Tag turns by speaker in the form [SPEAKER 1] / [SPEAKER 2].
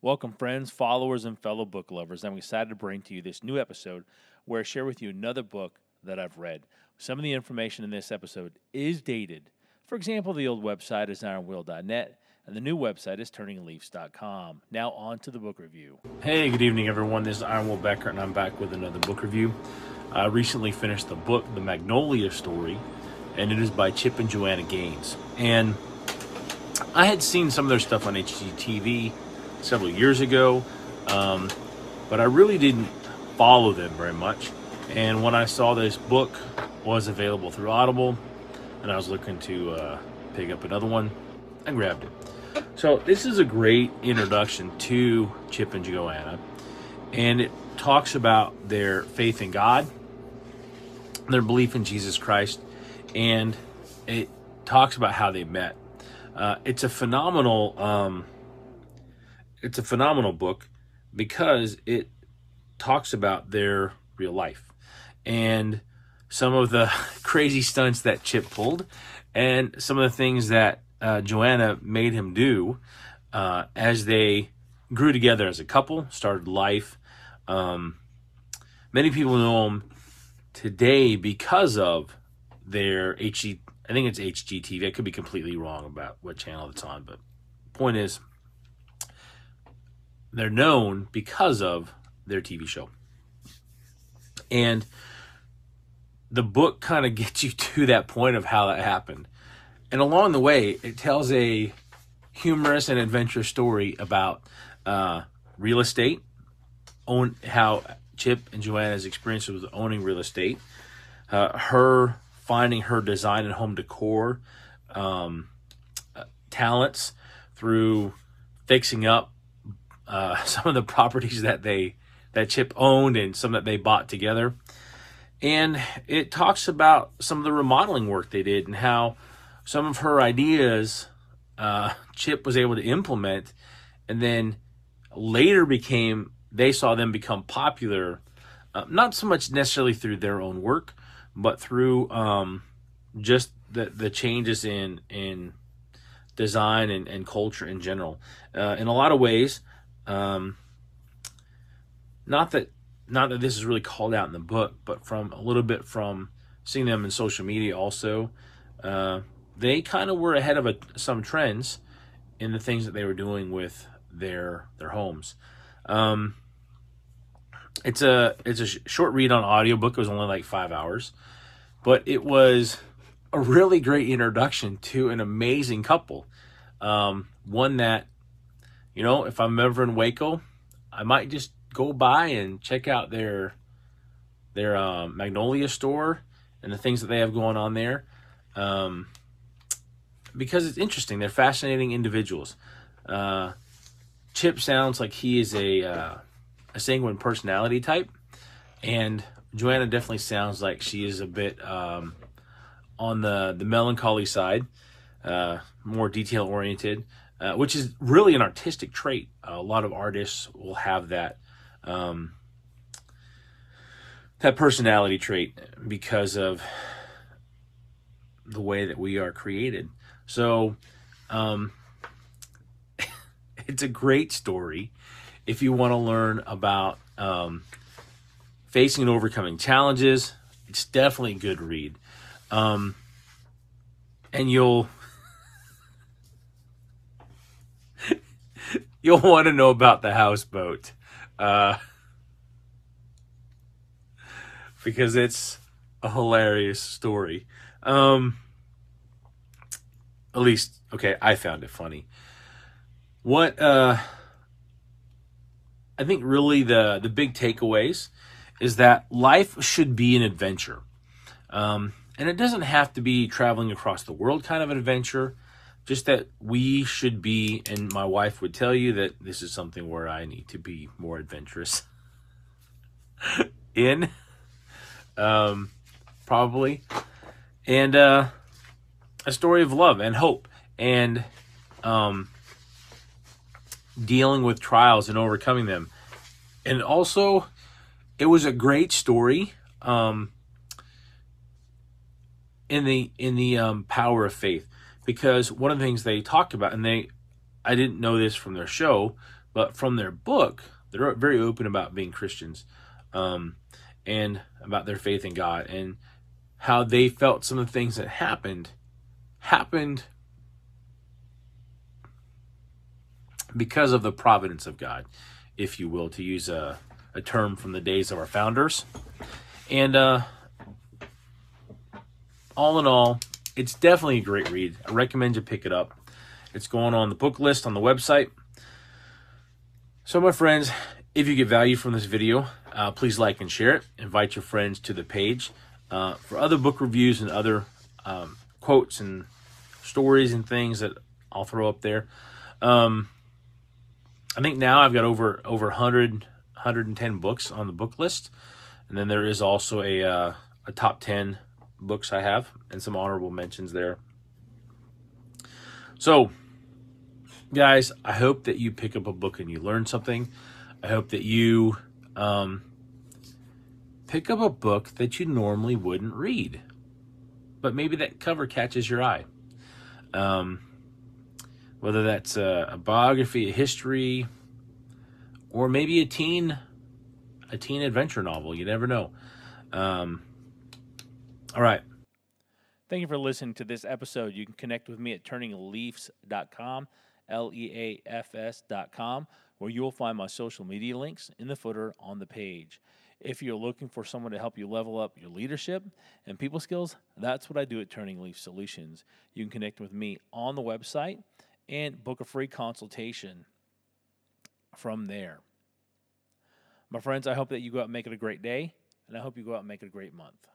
[SPEAKER 1] Welcome, friends, followers, and fellow book lovers. I'm excited to bring to you this new episode where I share with you another book that I've read. Some of the information in this episode is dated. For example, the old website is ironwill.net and the new website is turningleafs.com. Now, on to the book review. Hey, good evening, everyone. This is Iron Will Becker, and I'm back with another book review. I recently finished the book, The Magnolia Story, and it is by Chip and Joanna Gaines. And I had seen some of their stuff on HGTV several years ago, um, but I really didn't follow them very much. And when I saw this book was available through Audible, and I was looking to uh, pick up another one, I grabbed it. So this is a great introduction to Chip and Joanna, and it talks about their faith in God, their belief in Jesus Christ, and it talks about how they met. Uh, it's a phenomenal. Um, it's a phenomenal book because it talks about their real life and some of the crazy stunts that Chip pulled and some of the things that uh, Joanna made him do uh, as they grew together as a couple, started life. Um, many people know them today because of their HG. I think it's HGTV. I could be completely wrong about what channel it's on, but point is, they're known because of their TV show. And the book kind of gets you to that point of how that happened. And along the way, it tells a humorous and adventurous story about uh, real estate, own how Chip and Joanna's experience with owning real estate, uh, her finding her design and home decor um, uh, talents through fixing up uh, some of the properties that they that Chip owned and some that they bought together. And it talks about some of the remodeling work they did and how some of her ideas uh, Chip was able to implement, and then later became they saw them become popular, uh, not so much necessarily through their own work, but through um, just the the changes in in design and, and culture in general. Uh, in a lot of ways, um, not that not that this is really called out in the book, but from a little bit from seeing them in social media also, uh, they kind of were ahead of a, some trends in the things that they were doing with their their homes. Um, it's a it's a sh- short read on audiobook. It was only like five hours, but it was a really great introduction to an amazing couple. Um, one that you know, if I'm ever in Waco, I might just go by and check out their their uh, Magnolia store and the things that they have going on there, um, because it's interesting. They're fascinating individuals. Uh, Chip sounds like he is a uh, a sanguine personality type, and Joanna definitely sounds like she is a bit um, on the the melancholy side, uh, more detail oriented uh, which is really an artistic trait. A lot of artists will have that um, that personality trait because of the way that we are created. So, um, it's a great story if you want to learn about um, facing and overcoming challenges. It's definitely a good read, um, and you'll you'll want to know about the houseboat. Uh, because it's a hilarious story. Um, at least, okay, I found it funny. What uh, I think really the the big takeaways is that life should be an adventure, um, and it doesn't have to be traveling across the world kind of an adventure just that we should be, and my wife would tell you that this is something where I need to be more adventurous in, um, probably, and uh, a story of love and hope and um, dealing with trials and overcoming them, and also it was a great story. Um, in the in the um, power of faith because one of the things they talked about, and they, I didn't know this from their show, But from their book, they're very open about being Christians um, and about their faith in God and how they felt some of the things that happened happened because of the providence of God, if you will, to use a, a term from the days of our founders. And uh, all in all, it's definitely a great read. I recommend you pick it up. It's going on the book list on the website. So, my friends, if you get value from this video, uh, please like and share it. Invite your friends to the page uh, for other book reviews and other um, quotes and stories and things that I'll throw up there. Um, I think now I've got over over 100, 110 books on the book list, and then there is also a uh, a top ten books I have and some honorable mentions there. So guys, I hope that you pick up a book and you learn something. I hope that you um, pick up a book that you normally wouldn't read, but maybe that cover catches your eye. Um, whether that's a, a biography, a history, or maybe a teen, a teen adventure novel. You never know. Um, all right.
[SPEAKER 2] Thank you for listening to this episode. You can connect with me at turningleafs.com. L E A F S dot com, where you will find my social media links in the footer on the page. If you're looking for someone to help you level up your leadership and people skills, that's what I do at Turning Leaf Solutions. You can connect with me on the website and book a free consultation from there. My friends, I hope that you go out and make it a great day, and I hope you go out and make it a great month.